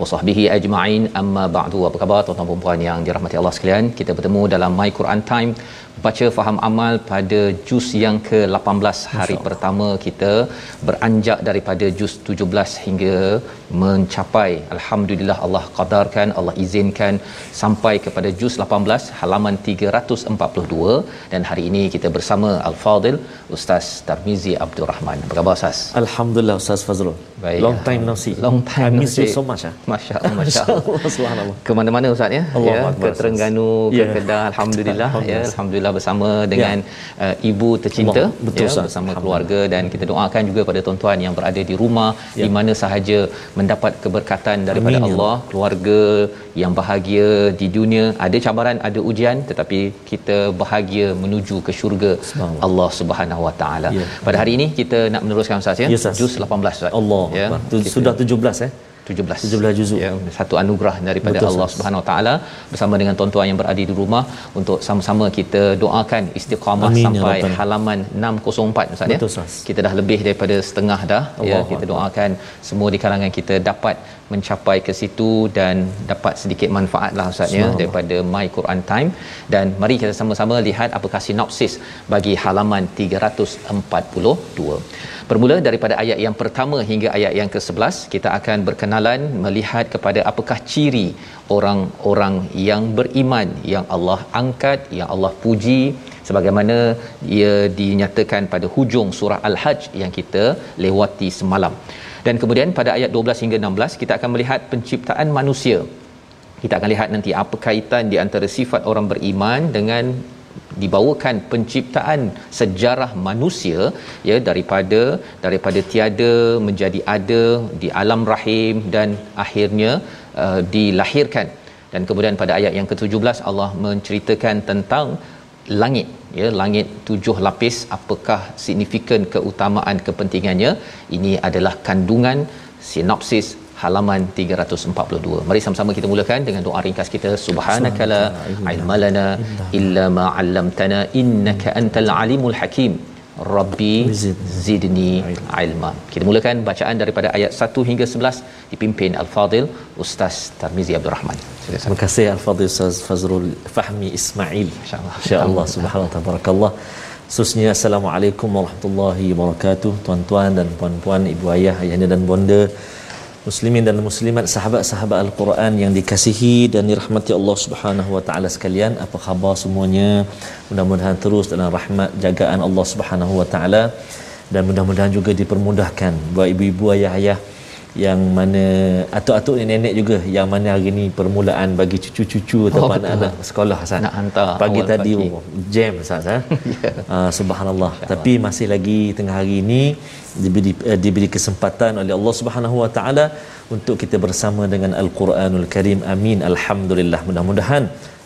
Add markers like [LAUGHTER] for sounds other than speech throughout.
wa sahbihi ajma'in. Amma ba'du. Apa khabar tuan-tuan dan puan yang dirahmati Allah sekalian? Kita bertemu dalam My Quran Time baca faham amal pada juz yang ke-18 hari pertama kita beranjak daripada juz 17 hingga mencapai alhamdulillah Allah qadarkan Allah izinkan sampai kepada juz 18 halaman 342 dan hari ini kita bersama Al-Fadil Ustaz Tarmizi Abdul Rahman. Apa khabar Ustaz? Alhamdulillah Ustaz Fazrul. Baik. Long time no see. Long time I no miss you see. so much. ah. Masya-Allah, [LAUGHS] masya-Allah. Subhanallah. ke mana-mana ustaz ya Allah ya ke Terengganu ke Ya. Kedah alhamdulillah ya Alhamdulillah. bersama dengan uh, ibu tercinta Allah, betul, ya Ustaz. bersama keluarga dan kita doakan juga pada tuan-tuan yang berada di rumah Ya. di mana sahaja mendapat keberkatan daripada Amin, ya Allah keluarga yang bahagia di dunia ada cabaran ada ujian tetapi kita bahagia menuju ke syurga. Allah Subhanahu Wa Taala Ya. pada hari ini kita nak meneruskan ustaz ya Ya, Ustaz. juz 18 ustaz Allah ya kita- Sudah 17 eh. 17 17 juzuk. ya satu anugerah daripada Betul, Allah. Subhanahu Wa Taala bersama dengan tuan-tuan yang berada di rumah untuk sama-sama kita doakan istiqamah Amin, ya sampai Rabbal. halaman 604 Ustaz ya. Kita dah lebih daripada setengah dah ya Allahu kita doakan semua di kalangan kita dapat mencapai ke situ dan dapat sedikit manfaat lah Ustaz ya daripada My Quran Time dan mari kita sama-sama lihat apakah sinopsis bagi halaman 342 Bermula daripada ayat yang pertama hingga ayat yang ke-11 kita akan berkenalan melihat kepada apakah ciri orang-orang yang beriman yang Allah angkat yang Allah puji sebagaimana ia dinyatakan pada hujung surah Al-Hajj yang kita lewati semalam. Dan kemudian pada ayat 12 hingga 16 kita akan melihat penciptaan manusia. Kita akan lihat nanti apa kaitan di antara sifat orang beriman dengan dibawakan penciptaan sejarah manusia ya daripada daripada tiada menjadi ada di alam rahim dan akhirnya uh, dilahirkan. Dan kemudian pada ayat yang ke-17 Allah menceritakan tentang langit ya langit tujuh lapis. Apakah signifikan keutamaan kepentingannya? Ini adalah kandungan sinopsis halaman 342. Mari sama-sama kita mulakan dengan doa ringkas kita. Subhanakala ilmalana illa ma 'allamtana innaka antal alimul hakim. Rabbi zidni ilma. Kita mulakan bacaan daripada ayat 1 hingga 11 dipimpin Al-Fadil Ustaz Tarmizi Abdul Rahman. Terima kasih Al-Fadhil Ustaz Fazrul Fahmi Ismail. InsyaAllah. Insya-Allah subhanahu wa tabarakallah. Khususnya Assalamualaikum warahmatullahi wabarakatuh. Tuan-tuan dan puan-puan, ibu ayah, ayahanda dan bonda, muslimin dan muslimat, sahabat-sahabat Al-Quran yang dikasihi dan dirahmati Allah Subhanahu wa taala sekalian. Apa khabar semuanya? Mudah-mudahan terus dalam rahmat jagaan Allah Subhanahu wa taala dan mudah-mudahan juga dipermudahkan buat ibu-ibu ayah-ayah yang mana atuk-atuk nenek juga yang mana hari ni permulaan bagi cucu-cucu atau Oh, anak-anak sekolah Hasan. Nak hantar pagi tadi pagi. oh, jam Ustaz ha. uh, [LAUGHS] subhanallah. Tapi masih lagi tengah hari ini diberi uh, diberi kesempatan oleh Allah Subhanahu wa taala untuk kita bersama dengan Al-Quranul Karim. Amin. Alhamdulillah. Mudah-mudahan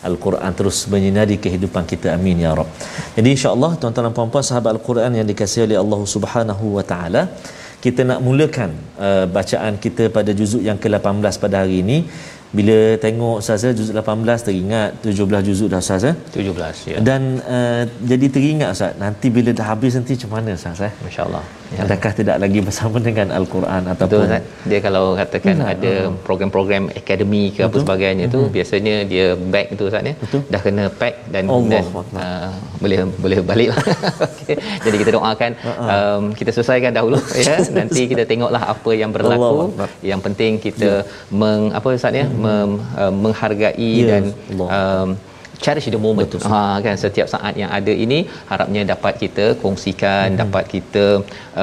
Al-Quran terus menyinari kehidupan kita. Amin ya Rabb. Jadi insya-Allah tuan-tuan dan puan-puan sahabat Al-Quran yang dikasihi oleh Allah Subhanahu wa taala, kita nak mulakan uh, bacaan kita pada juzuk yang ke-18 pada hari ini bila tengok ustaz ya juzuk 18 teringat 17 juzuk dah ustaz ya 17 ya. Dan uh, jadi teringat ustaz nanti bila dah habis nanti macam mana ustaz ya masyaallah. Ya. adakah tidak lagi bersama dengan al-Quran ataupun Betul, Ustaz. dia kalau katakan Betul, ada program-program akademi ke apa sebagainya tu biasanya dia back tu Ustaz ya. Betul. dah kena pack dan Allah dan uh, boleh boleh balik lah. [LAUGHS] okay. jadi kita doakan um, kita selesaikan dahulu ya. [LAUGHS] Nanti kita tengoklah apa yang berlaku. Allah yang penting kita meng apa Ustaz ya mem, uh, menghargai Ya, dan Allah. um, cherish the moment Betul, ha kan setiap saat yang ada ini harapnya dapat kita kongsikan hmm. dapat kita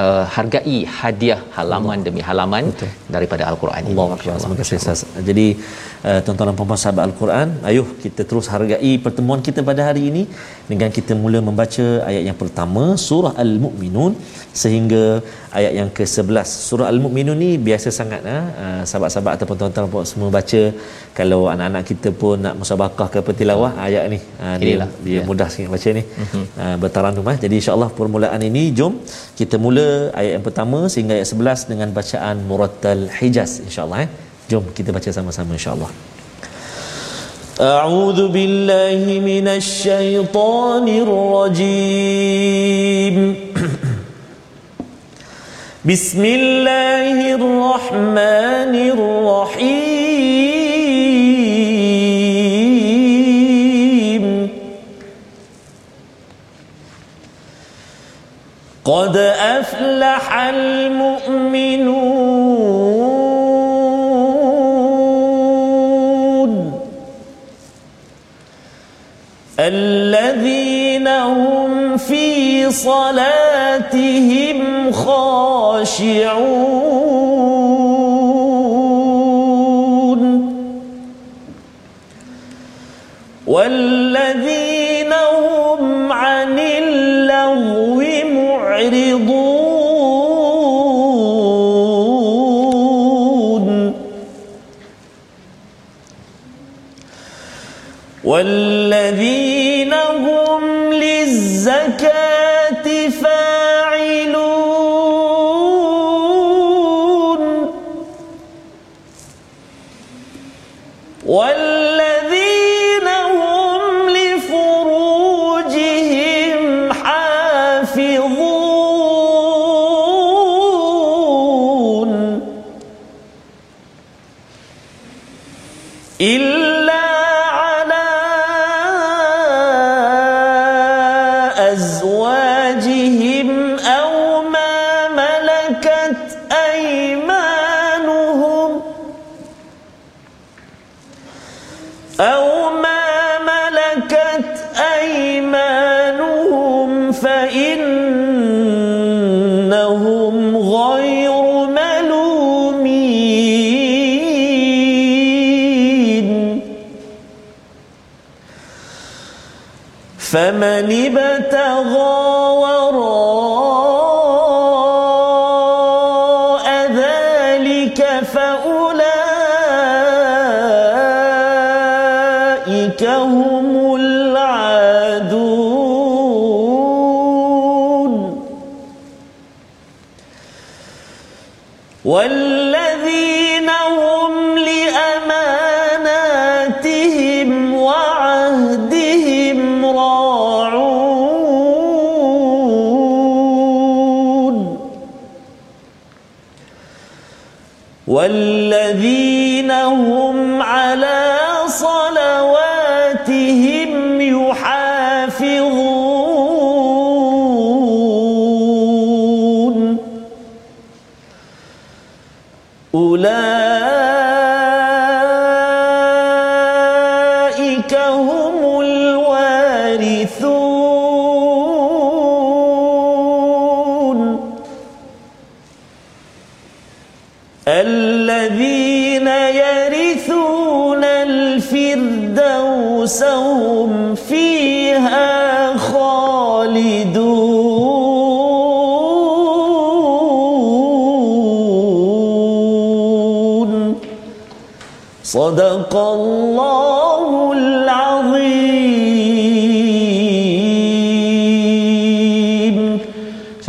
uh, hargai hadiah halaman Allah. demi halaman Betul. daripada al-Quran ini Allah. Terima kasih Ustaz. Jadi uh, tuan-tuan dan puan-puan sahabat Al-Quran, ayuh kita terus hargai pertemuan kita pada hari ini dengan kita mula membaca ayat yang pertama surah Al-Mu'minun sehingga ayat yang ke-11. Surah Al-Mu'minun ni biasa sangat uh, sahabat-sahabat ataupun tuan-tuan puan semua baca kalau anak-anak kita pun nak musabakah ke petilawah ayat ni uh, dia, dia Ya. mudah sikit baca ni. Uh, bertarannum eh. Jadi insya-Allah permulaan ini jom kita mula ayat yang pertama sehingga ayat 11 dengan bacaan Murattal Hijaz insya-Allah eh. Jom kita baca sama-sama insya-Allah. أعوذ بالله من الشيطان الرجيم بسم الله الرحمن الرحيم قد أفلح المؤمنون الذين هم في صلاتهم خاشعون والذين والذين أزواجهم فمن ابتغى الذين يرثون الفردوس هم فيها خالدون. صدق الله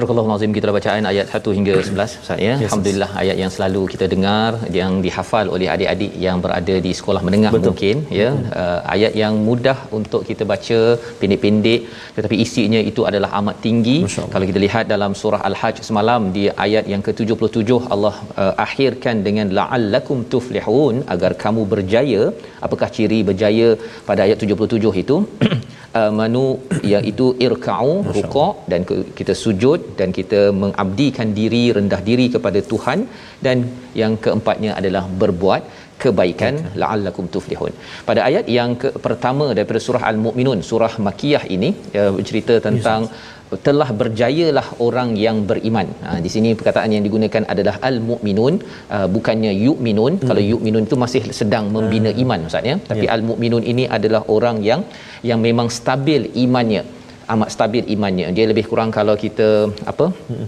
Barakallahu nazim kita dah bacaan ayat 1 hingga 11 Ustaz ya. Yes, Alhamdulillah yes. ayat yang selalu kita dengar yang dihafal oleh adik-adik yang berada di sekolah menengah Betul. mungkin ya. Uh, ayat yang mudah untuk kita baca pendek-pendek tetapi isinya itu adalah amat tinggi. Kalau kita lihat dalam surah Al-Hajj semalam di ayat yang ke-77 Allah uh, akhirkan dengan la'allakum tuflihun agar kamu berjaya. Apakah ciri berjaya pada ayat 77 itu? [CLEARS THROAT] amanu [CLEARS THROAT] iaitu irka'u rukuk dan kita sujud dan kita mengabdikan diri rendah diri kepada Tuhan. Dan yang keempatnya adalah berbuat kebaikan. La'allakum tuflihun. Pada ayat yang ke pertama daripada surah al-mukminun surah makiyah ini ya, cerita tentang yes telah berjayalah orang yang beriman. Ha, di sini perkataan yang digunakan adalah al-mu'minun uh, bukannya yu'minun. Hmm. Kalau yu'minun itu masih sedang membina hmm. iman ustaz ya. Tapi yeah. al-mu'minun ini adalah orang yang yang memang stabil imannya. Amat stabil imannya. Dia lebih kurang kalau kita apa? Hmm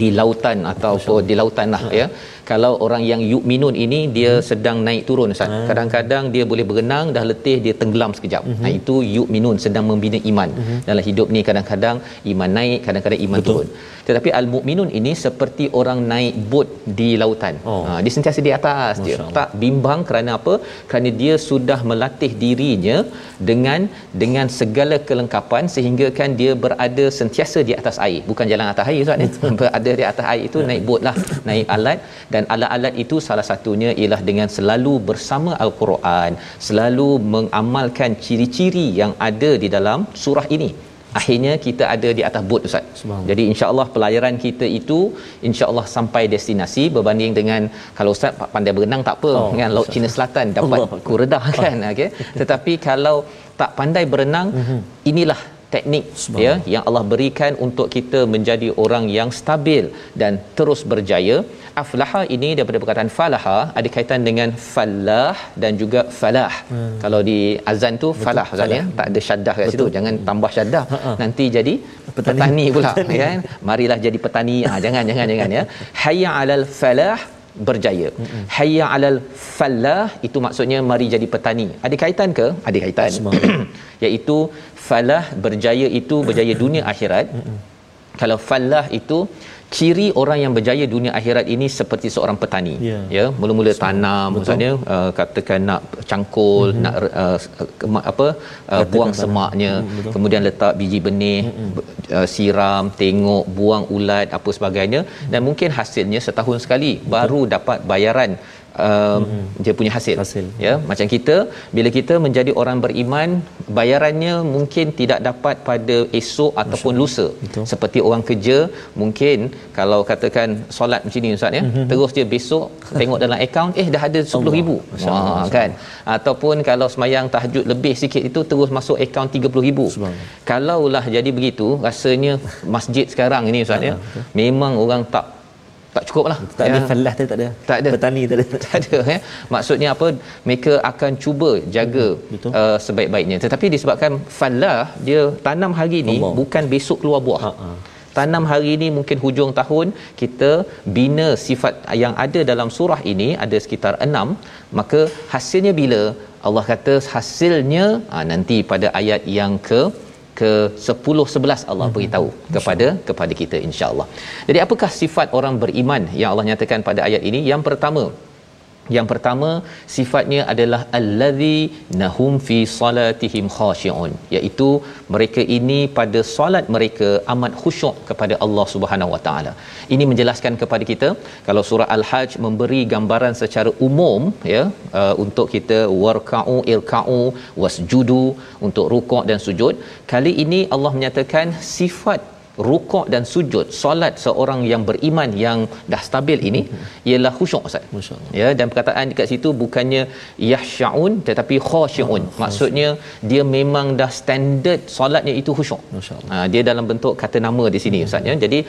di lautan ataupun di lautan lah ya kalau orang yang yu'minun ini dia hmm. sedang naik turun ustaz hmm. kadang-kadang dia boleh berenang dah letih dia tenggelam sekejap hmm. nah itu yu'minun sedang membina iman hmm. dalam hidup ni kadang-kadang iman naik kadang-kadang iman Betul. turun tetapi al-mu'minun ini seperti orang naik bot di lautan oh. ha, dia sentiasa di atas Masya dia Allah. tak bimbang kerana apa kerana dia sudah melatih dirinya dengan dengan segala kelengkapan sehingga kan dia berada sentiasa di atas air bukan jalan atas air ustaz ni [LAUGHS] berada di atas air itu naik bot lah naik alat dan alat-alat itu salah satunya ialah dengan selalu bersama al-Quran selalu mengamalkan ciri-ciri yang ada di dalam surah ini akhirnya kita ada di atas bot ustaz. Jadi insya-Allah pelayaran kita itu insya-Allah sampai destinasi berbanding dengan kalau ustaz pandai berenang tak apa oh, dengan laut Cina Selatan dapat [LAUGHS] kuredah kan okey. Tetapi kalau tak pandai berenang mm-hmm. inilah teknik ya yang Allah berikan untuk kita menjadi orang yang stabil dan terus berjaya. Aflaha ini daripada perkataan falaha ada kaitan dengan falah dan juga falah. Hmm. kalau di azan tu Betul. falah azan ya. Tak ada syaddah kat situ. Jangan tambah syaddah. Ha-ha. nanti jadi petani, petani pula petani. kan marilah jadi petani. Ha, jangan jangan jangan ya. [LAUGHS] Hayya alal falah berjaya. Mm-hmm. Hayya 'alal falah itu maksudnya mari jadi petani. Ada kaitan ke? Ada kaitan. [CLEARS THROAT] Iaitu falah berjaya itu berjaya dunia akhirat. Mm-hmm. Kalau falah itu ciri orang yang berjaya dunia akhirat ini seperti seorang petani yeah. ya mula-mula so, tanam betul. maksudnya uh, katakan nak cangkul mm-hmm. nak uh, ke, apa uh, buang semaknya mm, kemudian letak biji benih mm-hmm. uh, siram tengok buang ulat apa sebagainya mm-hmm. dan mungkin hasilnya setahun sekali betul. baru dapat bayaran uh, mm-hmm. dia punya hasil. hasil. Ya macam kita bila kita menjadi orang beriman bayarannya mungkin tidak dapat pada esok ataupun lusa. Betul. seperti orang kerja mungkin kalau katakan solat macam ni ustaz ya mm-hmm. terus dia besok tengok dalam akaun eh dah ada 10000 wah kan? Ataupun kalau semayang tahajud lebih sikit itu terus masuk akaun 30000 kalaulah jadi begitu rasanya masjid sekarang ini ustaz ya memang orang tak tak cukup lah. Tak ya. ada falah tu tak ada. Tak ada. Petani tak ada. [LAUGHS] Tak ada ya maksudnya apa? Mereka akan cuba jaga uh, sebaik-baiknya. Tetapi disebabkan falah dia tanam hari ni Allah. bukan besok keluar buah. Ha-ha. tanam hari ini mungkin hujung tahun kita bina sifat yang ada dalam surah ini ada sekitar enam maka hasilnya bila? Allah kata hasilnya ha, nanti pada ayat yang ke ke 10 11 Allah hmm. beritahu kepada kepada kita insyaallah. Jadi apakah sifat orang beriman yang Allah nyatakan pada ayat ini? Yang pertama yang pertama sifatnya adalah allazi nahum fi salatihim khashi'un iaitu mereka ini pada solat mereka amat khusyuk kepada Allah Subhanahu Wa Taala. Ini menjelaskan kepada kita kalau surah Al-Hajj memberi gambaran secara umum ya uh, untuk kita warka'u irka'u wasjudu untuk rukuk dan sujud. Kali ini Allah menyatakan sifat rukuk dan sujud solat seorang yang beriman yang dah stabil ini ialah khusyuk ustaz. Ya dan perkataan dekat situ bukannya yahsyaun tetapi khasyiun oh, maksudnya dia memang dah standard solatnya itu khusyuk. Ha, dia dalam bentuk kata nama di sini ustaz ya. Jadi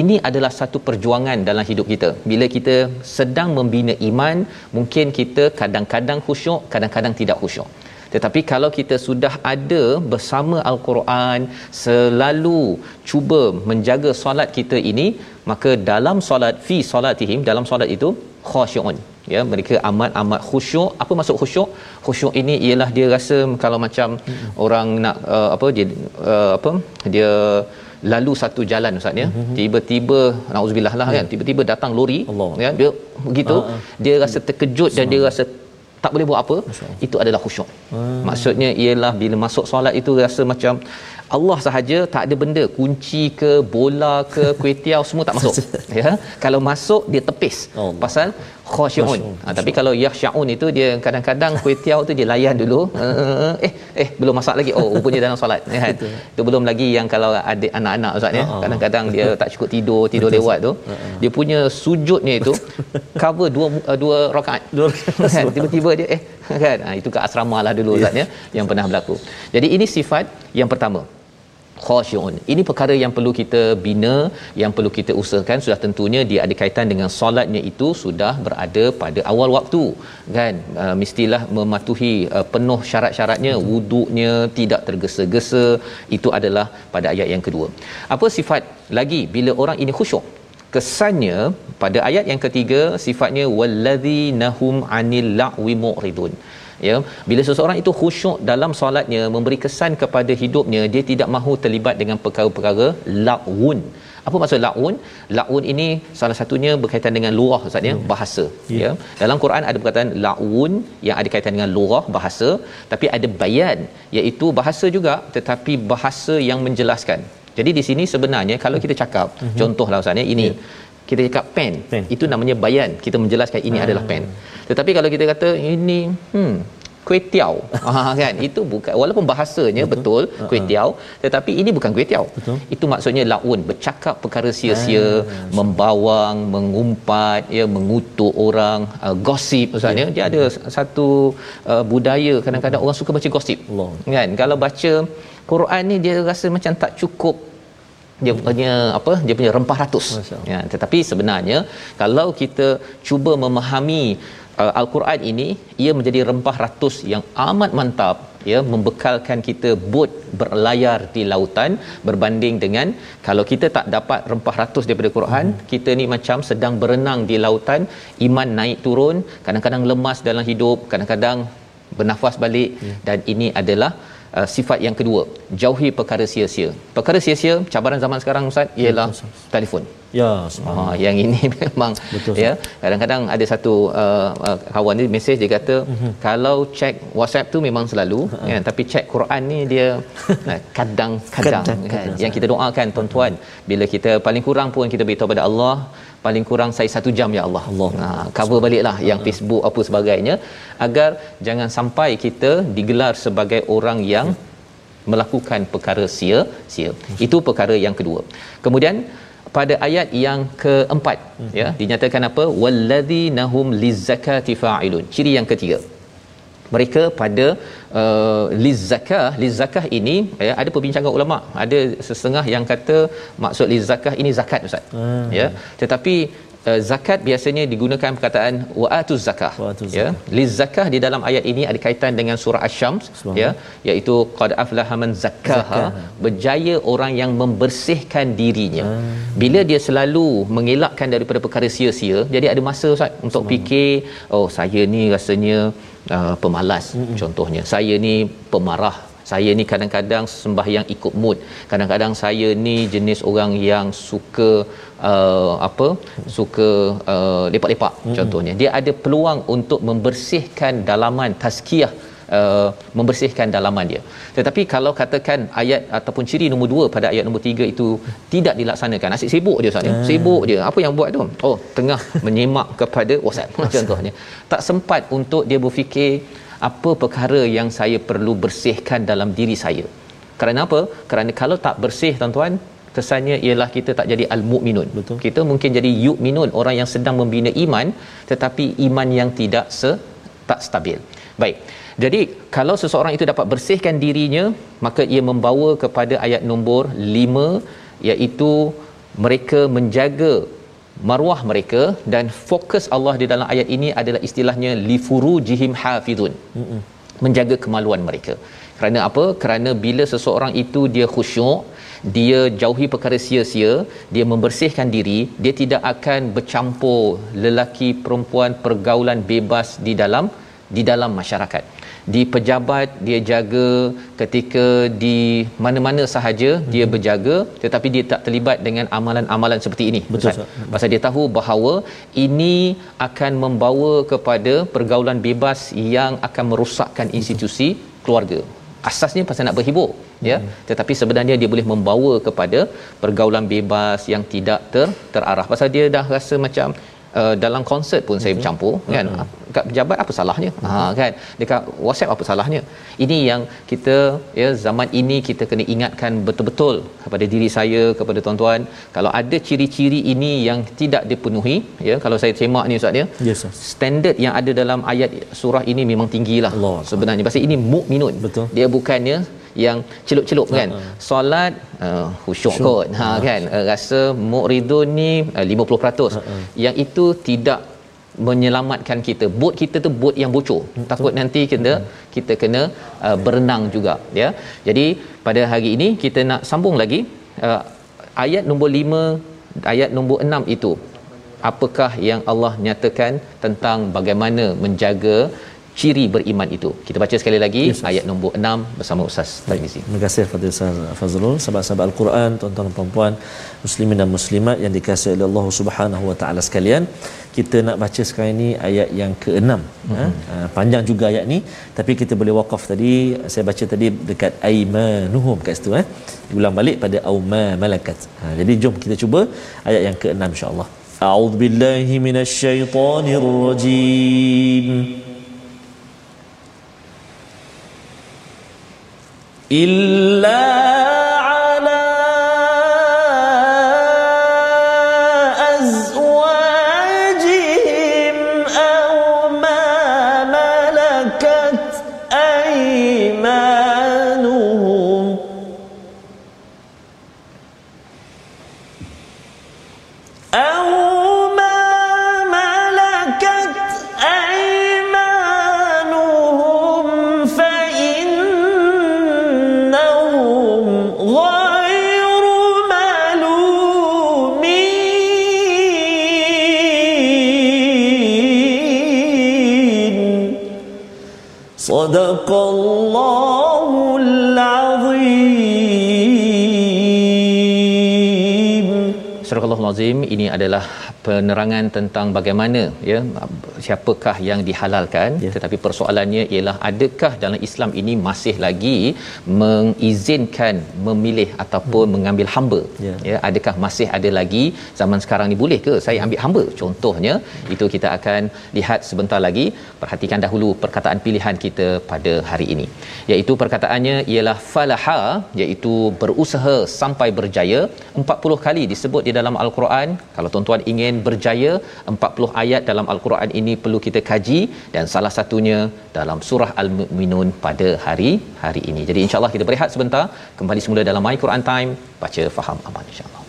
ini adalah satu perjuangan dalam hidup kita. Bila kita sedang membina iman mungkin kita kadang-kadang khusyuk kadang-kadang tidak khusyuk tetapi kalau kita sudah ada bersama al-Quran selalu cuba menjaga solat kita ini maka dalam solat fi solatihim dalam solat itu khasyuun ya mereka amat amat khusyuk apa maksud khusyuk khusyuk ini ialah dia rasa kalau macam hmm. orang nak uh, apa dia uh, apa dia lalu satu jalan ustaz ya mm-hmm. tiba-tiba nauzubillah lah yeah. kan tiba-tiba datang lori Allah. ya dia begitu uh-huh. dia rasa terkejut dan dia rasa tak boleh buat apa itu adalah khusyuk. Hmm. maksudnya ialah bila masuk solat itu rasa macam Allah sahaja tak ada benda. Kunci ke bola ke kuetiau semua tak masuk. [LAUGHS] Ya kalau masuk dia tepis. Oh. pasal khasyun. Ha, tapi kalau yakhsyaun itu dia kadang-kadang kuetiau tu dia layan dulu. Eh eh belum masak lagi. Oh rupanya dalam solat. [LAUGHS] Ya kan itu belum lagi yang kalau ada anak-anak ustaz ya. Kadang-kadang dia [LAUGHS] tak cukup tidur tidur Betul. lewat tu. Dia punya sujudnya itu [LAUGHS] cover dua uh, dua rakaat. Kan tiba-tiba dia eh kan. Ha, itu ke asrama lah dulu ustaz ya yang pernah berlaku. Jadi ini sifat yang pertama khasyun. Ini perkara yang perlu kita bina, yang perlu kita usahakan sudah tentunya dia ada kaitan dengan solatnya itu sudah berada pada awal waktu. Kan? Uh, mestilah mematuhi uh, penuh syarat-syaratnya, wuduknya tidak tergesa-gesa. Itu adalah pada ayat yang kedua. Apa sifat lagi bila orang ini khusyuk? Kesannya pada ayat yang ketiga sifatnya wallazi nahum anil la'wi mu'ridun ya bila seseorang itu khusyuk dalam solatnya memberi kesan kepada hidupnya dia tidak mahu terlibat dengan perkara-perkara la'un apa maksud la'un la'un ini salah satunya berkaitan dengan luah ustaz ya hmm. bahasa yeah. ya dalam Quran ada perkataan la'un yang ada kaitan dengan luah bahasa tapi ada bayan iaitu bahasa juga tetapi bahasa yang menjelaskan jadi di sini sebenarnya kalau kita cakap mm-hmm. contohlah ustaz ya ini yeah kita cakap pen, pen. itu namanya bayan. Kita menjelaskan ini hmm. adalah pen. Tetapi kalau kita kata ini hmm kuih tiaw. [LAUGHS] Ah, kan? Itu bukan walaupun bahasanya betul, betul kuih tiaw tetapi ini bukan kuih tiaw. Itu maksudnya laun bercakap perkara sia-sia ah, membawang mengumpat ya mengutuk orang uh, gosip misalnya ya. dia ada satu uh, budaya. Kadang-kadang orang suka baca gosip. Allah. kan? Kalau baca Quran ni dia rasa macam tak cukup dia punya apa dia punya rempah ratus ya tetapi sebenarnya kalau kita cuba memahami uh, al-Quran ini ia menjadi rempah ratus yang amat mantap ya membekalkan kita bot berlayar di lautan berbanding dengan kalau kita tak dapat rempah ratus daripada Quran hmm. kita ni macam sedang berenang di lautan iman naik turun kadang-kadang lemas dalam hidup kadang-kadang bernafas balik hmm. dan ini adalah uh, sifat yang kedua jauhi perkara sia-sia. Perkara sia-sia cabaran zaman sekarang ustaz ialah ya, telefon ya ha, yang ini [LAUGHS] memang betul ya kadang-kadang ada satu uh, uh, kawan ni mesej dia kata uh-huh. kalau check WhatsApp tu memang selalu uh-huh. ya tapi check Quran ni dia [LAUGHS] kadang-kadang kan yang kita doakan tuan-tuan bila kita paling kurang pun kita beritahu pada Allah paling kurang saya satu jam ya Allah. Allah. Ha, cover baliklah yang Facebook apa sebagainya agar jangan sampai kita digelar sebagai orang yang melakukan perkara sia-sia. Itu perkara yang kedua. Kemudian pada ayat yang keempat uh ya. Dinyatakan apa? Wallazi nahum lizakati fa'ilun. Ciri yang ketiga. Mereka pada uh, lizakah lizakah ini ya ada perbincangan ulama. Ada setengah yang kata maksud lizakah ini zakat ustaz. Hmm. ya. Tetapi Uh, zakat biasanya digunakan perkataan wa'atu zakah. Ya. Lizakah di dalam ayat ini ada kaitan dengan surah asy-syams ya iaitu qad aflaha man zakkaha berjaya orang yang membersihkan dirinya. Hmm. bila dia selalu mengelakkan daripada perkara sia-sia jadi ada masa ustaz untuk fikir oh saya ni rasanya uh, pemalas mm-hmm. contohnya. Saya ni pemarah saya ni kadang-kadang sembahyang ikut mood kadang-kadang saya ni jenis orang yang suka uh, apa suka uh, lepak-lepak mm-hmm. contohnya dia ada peluang untuk membersihkan dalaman tazkiyah Uh, membersihkan dalaman dia. Tetapi kalau katakan ayat ataupun ciri nombor dua pada ayat nombor tiga itu tidak dilaksanakan, asyik sibuk dia Ustaz ni. Hmm. Sibuk dia. Apa yang buat tu? Oh, tengah menyimak kepada WhatsApp [LAUGHS] contohnya. Tak sempat untuk dia berfikir apa perkara yang saya perlu bersihkan dalam diri saya. Kerana apa? Kerana kalau tak bersih tuan-tuan, kesannya ialah kita tak jadi al-mukminun. Kita mungkin jadi yu'minun, orang yang sedang membina iman tetapi iman yang tidak se tak stabil. Baik. Jadi kalau seseorang itu dapat bersihkan dirinya, maka ia membawa kepada ayat nombor 5 iaitu mereka menjaga maruah mereka dan fokus Allah di dalam ayat ini adalah istilahnya li furujihim hafizun. Menjaga kemaluan mereka. Kerana apa? Kerana bila seseorang itu dia khusyuk, dia jauhi perkara sia-sia, dia membersihkan diri, dia tidak akan bercampur lelaki perempuan pergaulan bebas di dalam di dalam masyarakat di pejabat dia jaga ketika di mana-mana sahaja hmm. dia berjaga tetapi dia tak terlibat dengan amalan-amalan seperti ini. Betul Ustaz. pasal dia tahu bahawa ini akan membawa kepada pergaulan bebas yang akan merosakkan institusi keluarga. Asasnya pasal nak berhibur ya. Hmm. tetapi sebenarnya dia boleh membawa kepada pergaulan bebas yang tidak ter terarah. Pasal dia dah rasa macam uh, dalam konsert pun saya bercampur uh-huh. kan? Uh-huh. dekat pejabat apa salahnya? Uh-huh. ha kan? Dekat WhatsApp apa salahnya? Ini yang kita ya zaman ini kita kena ingatkan betul-betul kepada diri saya kepada tuan-tuan. Kalau ada ciri-ciri ini yang tidak dipenuhi ya kalau saya semak ni ustaz ya yes, standard yang ada dalam ayat surah ini memang tinggilah Allah. sebenarnya. Pasal ini mukminun. Betul. Dia bukannya yang celup-celup kan uh-huh. solat uh, khusyuk kot ha uh-huh. kan uh, rasa muridun ni uh, 50% uh-huh. yang itu tidak menyelamatkan kita bot kita tu bot yang bocor uh-huh. takut nanti kita uh-huh. kita kena uh, berenang juga ya jadi pada hari ini kita nak sambung lagi uh, ayat nombor 5 ayat nombor 6 itu apakah yang Allah nyatakan tentang bagaimana menjaga ciri beriman itu. Kita baca sekali lagi yes, ayat nombor 6 bersama Ustaz Tarmizi. Terima kasih kepada Ustaz Fazrul, sahabat-sahabat Al-Quran, tuan-tuan dan puan-puan, muslimin dan muslimat yang dikasihi oleh Allah Subhanahu wa taala sekalian. Kita nak baca sekarang ini ayat yang ke-6. Mm-hmm. Ha? panjang juga ayat ni, tapi kita boleh wakaf tadi, saya baca tadi dekat aimanuhum kat situ eh. Diulang balik pada auma malakat. Ha, jadi jom kita cuba ayat yang ke-6 insya-Allah. A'udzubillahi minasyaitonirrajim. إلا Azim. Ini adalah penerangan tentang bagaimana ya siapakah yang dihalalkan. Ya. tetapi persoalannya ialah adakah dalam Islam ini masih lagi mengizinkan memilih ataupun hmm. mengambil hamba? Ya. ya adakah masih ada lagi? Zaman sekarang ni boleh ke saya ambil hamba? Contohnya itu kita akan lihat sebentar lagi. Perhatikan dahulu perkataan pilihan kita pada hari ini. Iaitu perkataannya ialah falaha iaitu berusaha sampai berjaya. 40 kali disebut di dalam al-Quran. Kalau tuan-tuan ingin berjaya 40 ayat dalam al-Quran ini perlu kita kaji dan salah satunya dalam surah al-Mu'minun pada hari hari ini. Jadi insyaallah kita berehat sebentar. Kembali semula dalam my Quran time. Baca faham aman insyaallah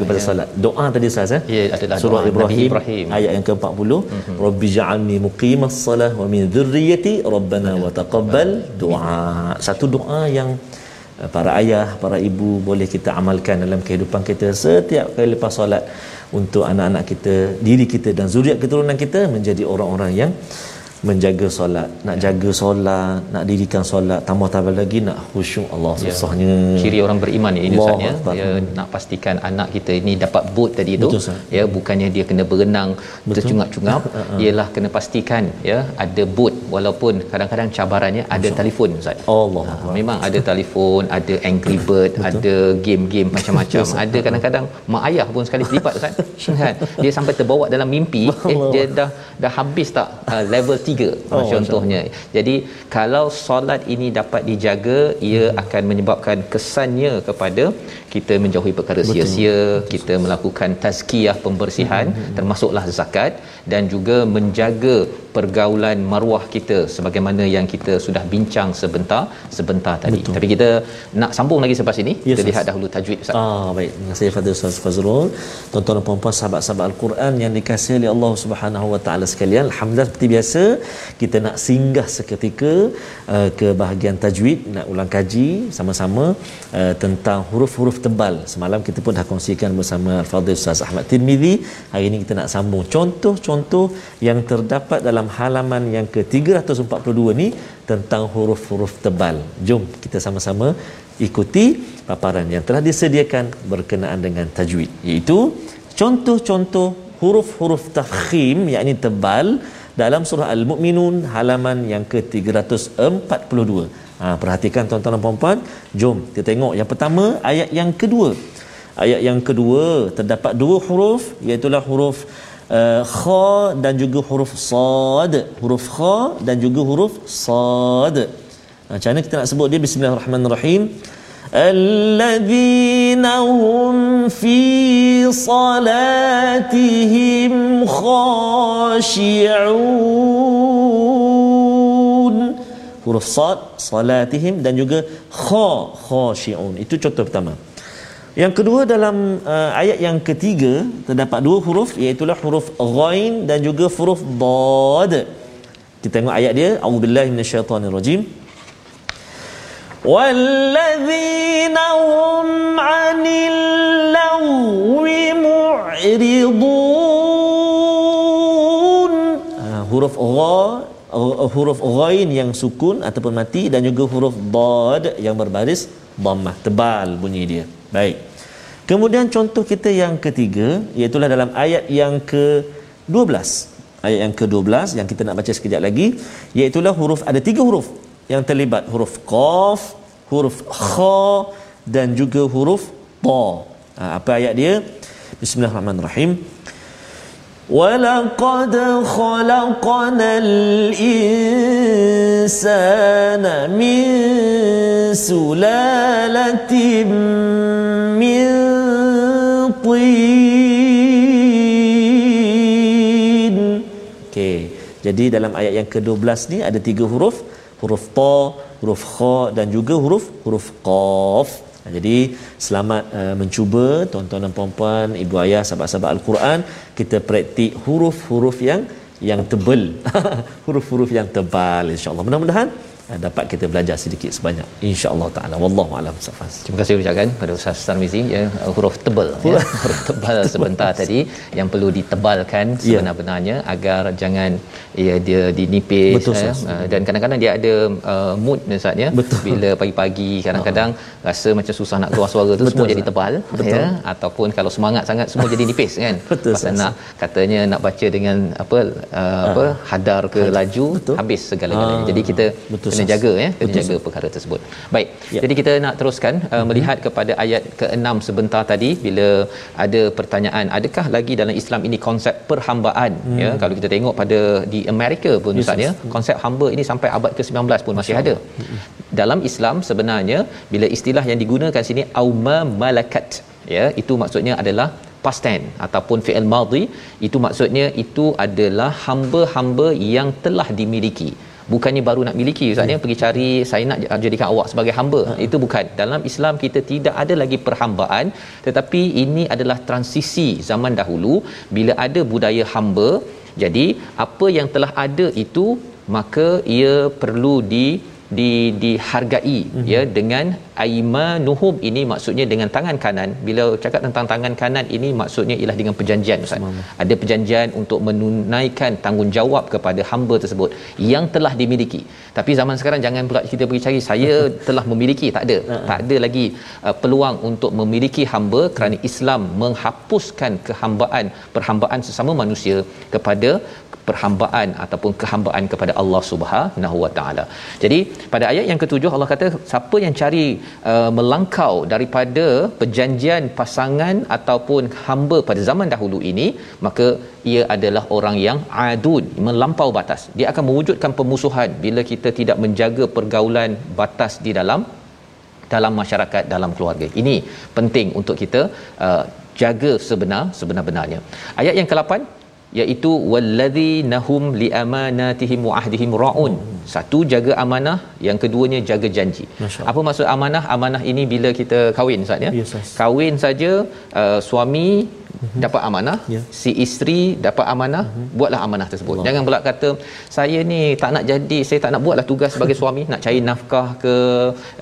jaga pada ya. solat. Doa tadi Ustaz eh? Ya, adalah surah Ibrahim, Ibrahim, ayat yang ke-40. Mm-hmm. Rabbi ja'alni muqimas salah wa min dhurriyyati rabbana wa taqabbal du'a. Satu doa yang eh, para ayah, para ibu boleh kita amalkan dalam kehidupan kita setiap kali lepas solat untuk anak-anak kita, diri kita dan zuriat keturunan kita menjadi orang-orang yang menjaga solat nak ya. jaga solat nak dirikan solat tambah-tambah lagi nak khusyuk Allah ya. susahnya. Ciri orang beriman ini Ustaz ya. Dia nak pastikan anak kita ini dapat boot tadi tu Betul, ya bukannya dia kena berenang tercungap-cungap ha. [LAUGHS] ialah kena pastikan ya ada boot walaupun kadang-kadang cabarannya ada Betul. telefon Ustaz. Allah ha, memang ada telefon ada angry bird Betul. ada game-game macam-macam. Ada kadang-kadang mak ayah pun sekali terlibat Ustaz. [LAUGHS] Kan? Dia sampai terbawa dalam mimpi eh, dia dah dah habis tak uh, level tiga oh, contohnya jadi kalau solat ini dapat dijaga ia hmm. akan menyebabkan kesannya kepada kita menjauhi perkara Betul. sia-sia kita melakukan tazkiyah pembersihan hmm, hmm, hmm. termasuklah zakat dan juga menjaga pergaulan maruah kita sebagaimana yang kita sudah bincang sebentar sebentar tadi. Betul. tapi kita nak sambung lagi selepas ini. Yes, kita lihat dahulu tajwid Ustaz. Ah baik. Terima kasih Fadil Ustaz Fazrul. Tuan-tuan dan puan-puan sahabat-sahabat al-Quran yang dikasihi oleh Allah Subhanahu wa taala sekalian alhamdulillah seperti biasa kita nak singgah seketika uh, ke bahagian tajwid nak ulang kaji sama-sama uh, tentang huruf-huruf tebal. Semalam kita pun dah kongsikan bersama Al-Fadhil Ustaz Ahmad Tirmizi. Hari ini kita nak sambung. Contoh-contoh yang terdapat dalam halaman yang ke-342 ni tentang huruf-huruf tebal jom kita sama-sama ikuti paparan yang telah disediakan berkenaan dengan tajwid iaitu contoh-contoh huruf-huruf tafkhim yakni tebal dalam surah Al-Mu'minun halaman yang ke-342. Ha, perhatikan tuan-tuan dan puan-puan. Jom kita tengok yang pertama ayat yang kedua. Ayat yang kedua terdapat dua huruf iaitu huruf uh, kha dan juga huruf sad. Huruf kha dan juga huruf sad. Macam mana kita nak sebut dia bismillahirrahmanirrahim. الذين هم في صلاتهم خاشعون huruf sad salatihim dan juga kha khashi'un itu contoh pertama yang kedua dalam uh, ayat yang ketiga terdapat dua huruf iaitu huruf ghain dan juga huruf dad kita tengok ayat dia a'udzubillahi minasyaitonirrajim والذين هم عن اللغو معرضون huruf gha huruf ghain yang sukun ataupun mati dan juga huruf dad yang berbaris dhammah tebal bunyi dia baik kemudian contoh kita yang ketiga iaitu dalam ayat yang ke-12 ayat yang ke-12 yang kita nak baca sekejap lagi iaitu huruf ada tiga huruf yang terlibat huruf qaf, huruf kha dan juga huruf ta. Ha, apa ayat dia? Bismillahirrahmanirrahim. ولقد خلقنا الإنسان من سلالة من طين. Okey. Jadi dalam ayat yang ke-12 ni ada tiga huruf huruf ta, huruf kha dan juga huruf huruf qaf. Jadi selamat uh, mencuba tuan-tuan dan puan-puan, ibu ayah, sahabat-sahabat al-Quran, kita praktik huruf-huruf yang yang tebal. [LAUGHS] huruf-huruf yang tebal insya-Allah. Mudah-mudahan dapat kita belajar sedikit sebanyak. Insyaallah taala. Wallahu alam safas terima kasih ucapkan pada ustaz Tarmizi. Ya huruf tebal ya. [LAUGHS] Huruf tebal sebentar tadi yang perlu ditebalkan ya. sebenar-benarnya ya. agar jangan ya dia dinipis Betul, ya. Uh, dan kadang-kadang dia ada uh, mood ustaz ya. Betul. bila pagi-pagi kadang-kadang uh rasa macam susah nak keluar suara tu Betul, semua jadi tebal Betul. ya. Ataupun kalau semangat sangat semua jadi nipis kan. [LAUGHS] Betul, pasal nak katanya nak baca dengan apa uh, apa hadar ke hadar. laju Betul. habis segala-galanya. Jadi kita Betul, kena jaga ya kena Betul, jaga perkara tersebut. Baik. Ya. Jadi kita nak teruskan uh, hmm. melihat kepada ayat ke-6 sebentar tadi bila ada pertanyaan adakah lagi dalam Islam ini konsep perhambaan hmm. ya kalau kita tengok pada di Amerika pun misalnya yes. konsep hamba ini sampai abad ke-19 pun masih ada. Hmm. Dalam Islam sebenarnya bila istilah yang digunakan sini auma malakat ya itu maksudnya adalah past tense ataupun fi'il madhi itu maksudnya itu adalah hamba-hamba yang telah dimiliki bukannya baru nak miliki ustaz ya? Pergi cari saya nak jadikan awak sebagai hamba. Ha. itu bukan. Dalam Islam kita tidak ada lagi perhambaan tetapi ini adalah transisi zaman dahulu. Bila ada budaya hamba jadi apa yang telah ada itu maka ia perlu di di dihargai mm-hmm. ya dengan aimanuhum ini maksudnya dengan tangan kanan bila cakap tentang tangan kanan ini maksudnya ialah dengan perjanjian ustaz Semang. ada perjanjian untuk menunaikan tanggungjawab kepada hamba tersebut yang telah dimiliki tapi zaman sekarang jangan pula kita pergi cari saya [LAUGHS] telah memiliki tak ada uh-huh. tak ada lagi uh, peluang untuk memiliki hamba kerana Islam menghapuskan kehambaan perhambaan sesama manusia kepada perhambaan ataupun kehambaan kepada Allah Subhanahu Wa Taala. Jadi pada ayat yang ketujuh Allah kata siapa yang cari uh, melangkau daripada perjanjian pasangan ataupun hamba pada zaman dahulu ini maka ia adalah orang yang adun melampau batas. Dia akan mewujudkan pemusuhan bila kita tidak menjaga pergaulan batas di dalam dalam masyarakat dalam keluarga. Ini penting untuk kita uh, jaga sebenar sebenar-benarnya. Ayat yang ke-8 iaitu wallazi nahum li amanatihim wa ahdihim raun. Satu jaga amanah yang keduanya jaga janji. Apa maksud amanah? Amanah ini bila kita kahwin ustaz ya? Yes, yes. kahwin saja uh, suami mm-hmm. dapat amanah yeah. si isteri dapat amanah mm-hmm. buatlah amanah tersebut Allah. jangan pula kata saya ni tak nak jadi saya tak nak buatlah tugas sebagai [LAUGHS] suami nak cari nafkah ke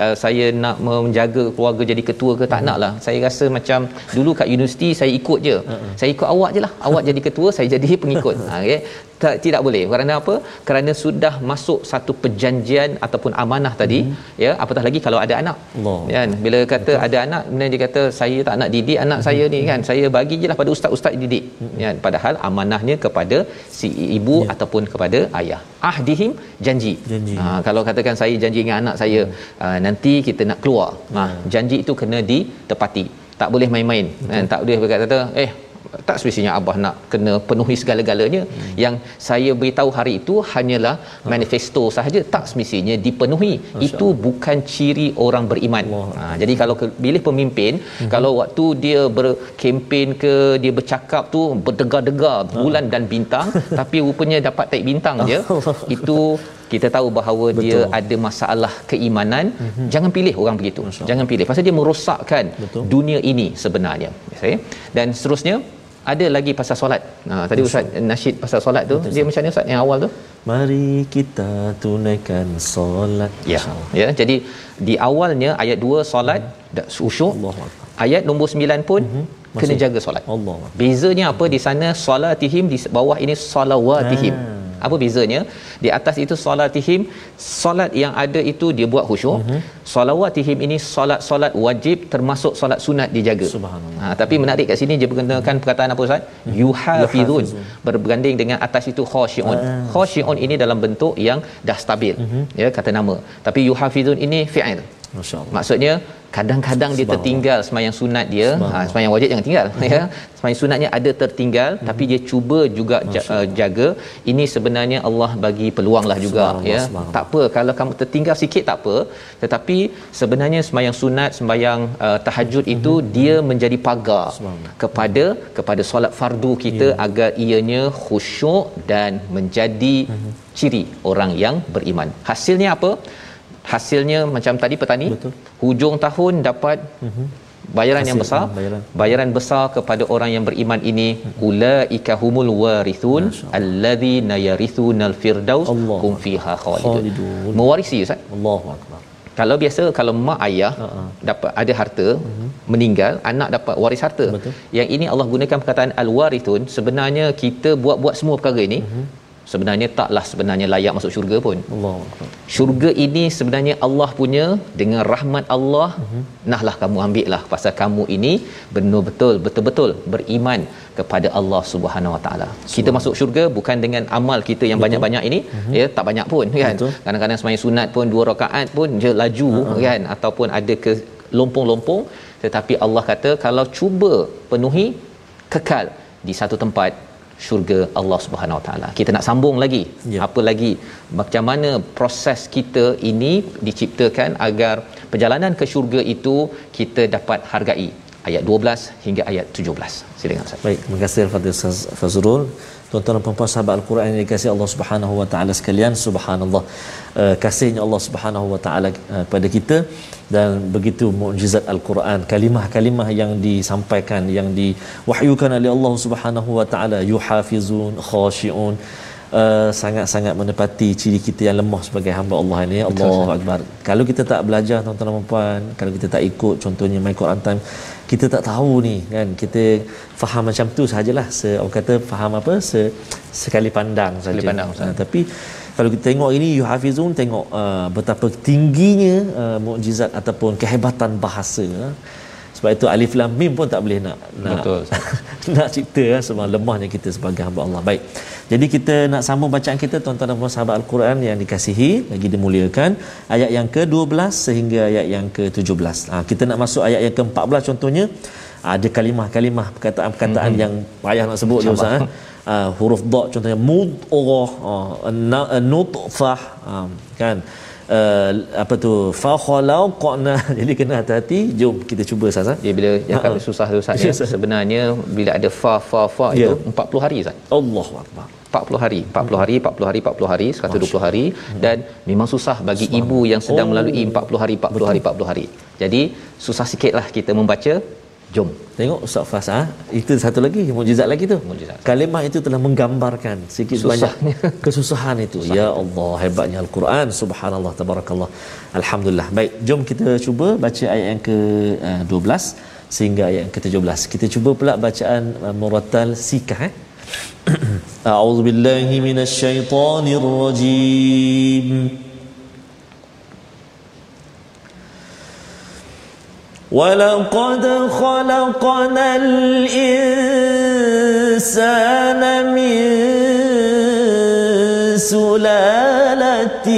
uh, saya nak menjaga keluarga jadi ketua ke tak mm-hmm. nak lah saya rasa macam dulu kat universiti saya ikut je uh-huh. saya ikut awak je lah awak jadi ketua saya jadi pengikut [LAUGHS] ha, okay? Tak, tidak boleh kerana apa kerana sudah masuk satu perjanjian ataupun amanah tadi hmm. ya apatah lagi kalau ada anak Allah. kan bila kata Betul. ada anak kemudian dia kata saya tak nak didik anak hmm. saya ni kan saya bagi je lah pada ustaz-ustaz didik hmm. ya padahal amanahnya kepada si ibu ya. ataupun kepada ayah ahdihim janji, janji. Ha, kalau katakan saya janji dengan anak saya hmm. uh, nanti kita nak keluar ha, hmm. janji itu kena ditepati tak boleh main-main kan tak boleh berkata eh tak semestinya abah nak kena penuhi segala-galanya hmm. yang saya beritahu hari itu hanyalah hmm. manifesto sahaja tak semestinya dipenuhi Masya itu Allah. bukan ciri orang beriman ha, jadi kalau ke, pilih pemimpin hmm. kalau waktu dia berkempen ke dia bercakap tu berdegar-degar hmm. bulan dan bintang [LAUGHS] tapi rupanya dapat taik bintang je [LAUGHS] itu kita tahu bahawa Betul. dia ada masalah keimanan mm-hmm. jangan pilih orang begitu jangan pilih pasal dia merosakkan Betul. dunia ini sebenarnya okay? dan seterusnya ada lagi pasal solat. Ha tadi ustaz nasyid pasal solat tu Betul, dia macam mana ustaz yang awal tu? Mari kita tunaikan solat. Ya. Ya, jadi di awalnya ayat 2 solat hmm. khusyuk. Ayat nombor 9 pun hmm. kena jaga solat. Allah. Bezanya apa di sana solatihim di bawah ini salawatihim. Ha apa bezanya? Di atas itu solatihim solat yang ada itu dia buat khusyuk. Uh-huh. solawatihim ini solat-solat wajib termasuk solat sunat dijaga. Subhanallah. Ha, tapi menarik kat sini dia berkenakan uh-huh. perkataan apa ustaz? Uh-huh. yuhafizun. Berbanding dengan atas itu khasyiun uh-huh. khasyiun ini dalam bentuk yang dah stabil. Uh-huh. ya kata nama. Tapi yuhafizun ini fi'il. Maksudnya kadang-kadang dia tertinggal semayang sunat dia. Ha, semayang wajib jangan tinggal [LAUGHS] ya. Semayang sunatnya ada tertinggal hmm. tapi dia cuba juga uh, jaga. Ini sebenarnya Allah bagi peluang lah juga ya. tak apa kalau kamu tertinggal sikit tak apa. Tetapi sebenarnya semayang sunat semayang uh, tahajud hmm. itu dia menjadi pagar kepada kepada solat fardu kita yeah. agar ianya khusyuk dan menjadi hmm. ciri orang yang beriman. Hasilnya apa hasilnya macam tadi petani Betul. hujung tahun dapat uh-huh. bayaran Hasil, yang besar bayaran. bayaran besar kepada orang yang beriman ini uh-huh. ulaika humul warithun alladzina yarithunal firdaus hum fiha khalidun mewarisi ustaz Allahu akbar kalau biasa kalau mak ayah uh-huh. dapat ada harta uh-huh. meninggal anak dapat waris harta Betul. yang ini Allah gunakan perkataan al-warithun sebenarnya kita buat-buat semua perkara ini uh-huh sebenarnya taklah sebenarnya layak masuk syurga pun. Allah. Syurga ini sebenarnya Allah punya dengan rahmat Allah. Uh-huh. Nahlah kamu ambil lah pasal kamu ini betul-betul betul-betul beriman kepada Allah Subhanahu Wa Taala. Kita masuk syurga bukan dengan amal kita yang Betul. banyak-banyak ini, uh-huh. ya tak banyak pun kan. Betul. Kadang-kadang sembahyang sunat pun dua rakaat pun je laju uh-huh. kan ataupun ada ke lompong-lompong tetapi Allah kata kalau cuba penuhi kekal di satu tempat syurga Allah Subhanahu Wa Taala. Kita nak sambung lagi. Ya. Apa lagi macam mana proses kita ini diciptakan agar perjalanan ke syurga itu kita dapat hargai. Ayat 12 hingga ayat 17. Silakan Ustaz. Baik, terima kasih Fadil Ustaz Fazrul. Tuan-tuan dan puan-puan sahabat Al-Quran yang dikasihi Allah Subhanahu wa taala sekalian, subhanallah. Uh, kasihnya Allah Subhanahu wa taala uh, pada kita dan begitu mukjizat Al-Quran kalimah-kalimah yang disampaikan yang diwahyukan oleh Allah Subhanahu wa taala yuhafizun khashiun uh, sangat-sangat menepati ciri kita yang lemah sebagai hamba Allah ini. Allahu akbar. Kalau kita tak belajar tuan-tuan dan puan kalau kita tak ikut contohnya my Quran time kita tak tahu ni kan? Kita faham macam tu sajalah. Se orang kata faham apa? Se sekali pandang saja. Sekali pandang, uh, tapi kalau kita tengok ini yuhafizun tengok uh, betapa tingginya uh, mukjizat ataupun kehebatan bahasa uh. sebab itu alif lam mim pun tak boleh nak nak Betul, [LAUGHS] nak cipta ya, sebab lemahnya kita sebagai hamba Allah. Baik jadi kita nak sambung bacaan kita tuan-tuan dan puan sahabat al-Quran yang dikasihi lagi dimuliakan ayat yang ke-12 sehingga ayat yang ke-17 ha, kita nak masuk ayat yang ke-14 contohnya. Ada kalimah-kalimah perkataan-perkataan mm-hmm. yang payah nak sebut je Ustaz uh, huruf dha contohnya mudghah uh, nutfah uh, kan uh, apa tu fa khalaqna [LAUGHS] jadi kena hati-hati jom kita cuba Ustaz eh? Ya bila yang kami susah tu ya. [LAUGHS] Sebenarnya bila ada fa fa fa Ya. itu 40 hari Ustaz. Allahu akbar 40 hari 40 hari 40 hari 40 hari 120 hari dan memang susah bagi ibu yang sedang Oh. melalui 40 hari 40 hari 40 hari jadi susah sikitlah kita membaca Jom. Tengok Ustaz Fas ha? itu satu lagi mukjizat lagi tu. Mujizat. Kalimah itu telah menggambarkan sikit banyak [LAUGHS] kesusahan itu. Susah ya Allah, hebatnya Al-Quran. Subhanallah tabarakallah. Alhamdulillah. Baik, jom kita cuba baca ayat yang ke-12 eh, sehingga ayat yang ke-17. Kita cuba pula bacaan uh, Muratal sikah eh. [CLEARS THROAT] A'udzubillahi minasyaitonirrajim. ولقد خلقنا الإنسان من سلالة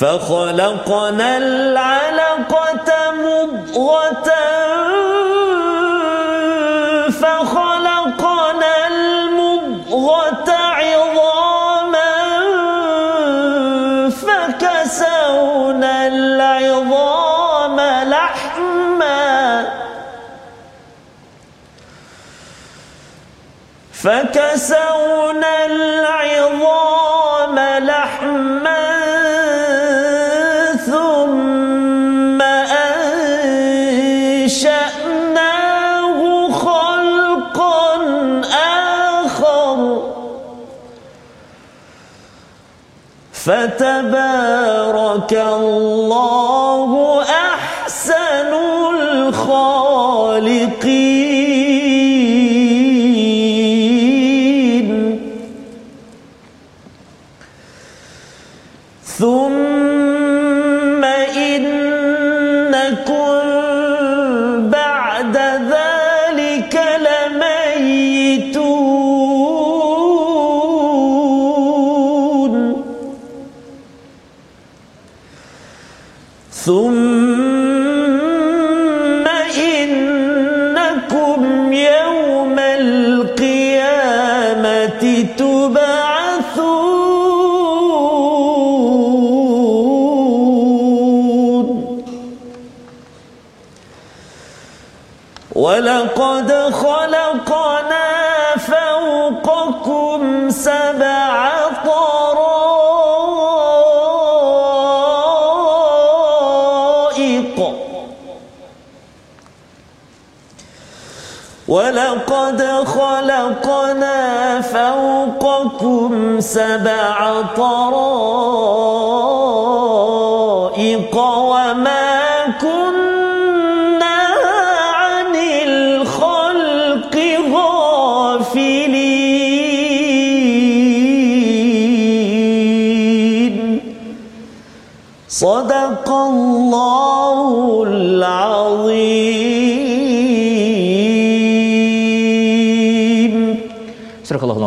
فخلقنا العلقة مضغة. فخلقنا المضغة عظاما. فكسونا العظام لحما. فكسونا العظام فتبارك الله ولقد خلقنا فوقكم سبع طرائق وما كنا عن الخلق غافلين. صدق الله العظيم.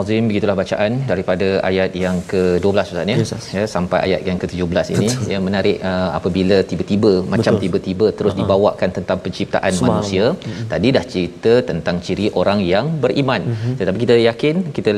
Al-Azim begitulah bacaan daripada ayat yang ke-12 Ustaz ya. Yes, ya sampai ayat yang ke-17 ini yang menarik uh, apabila tiba-tiba macam Betul. tiba-tiba terus uh-huh. dibawakan tentang penciptaan manusia. Mm-hmm. Tadi dah cerita tentang ciri orang yang beriman. Mm-hmm. Tetapi kita yakin kita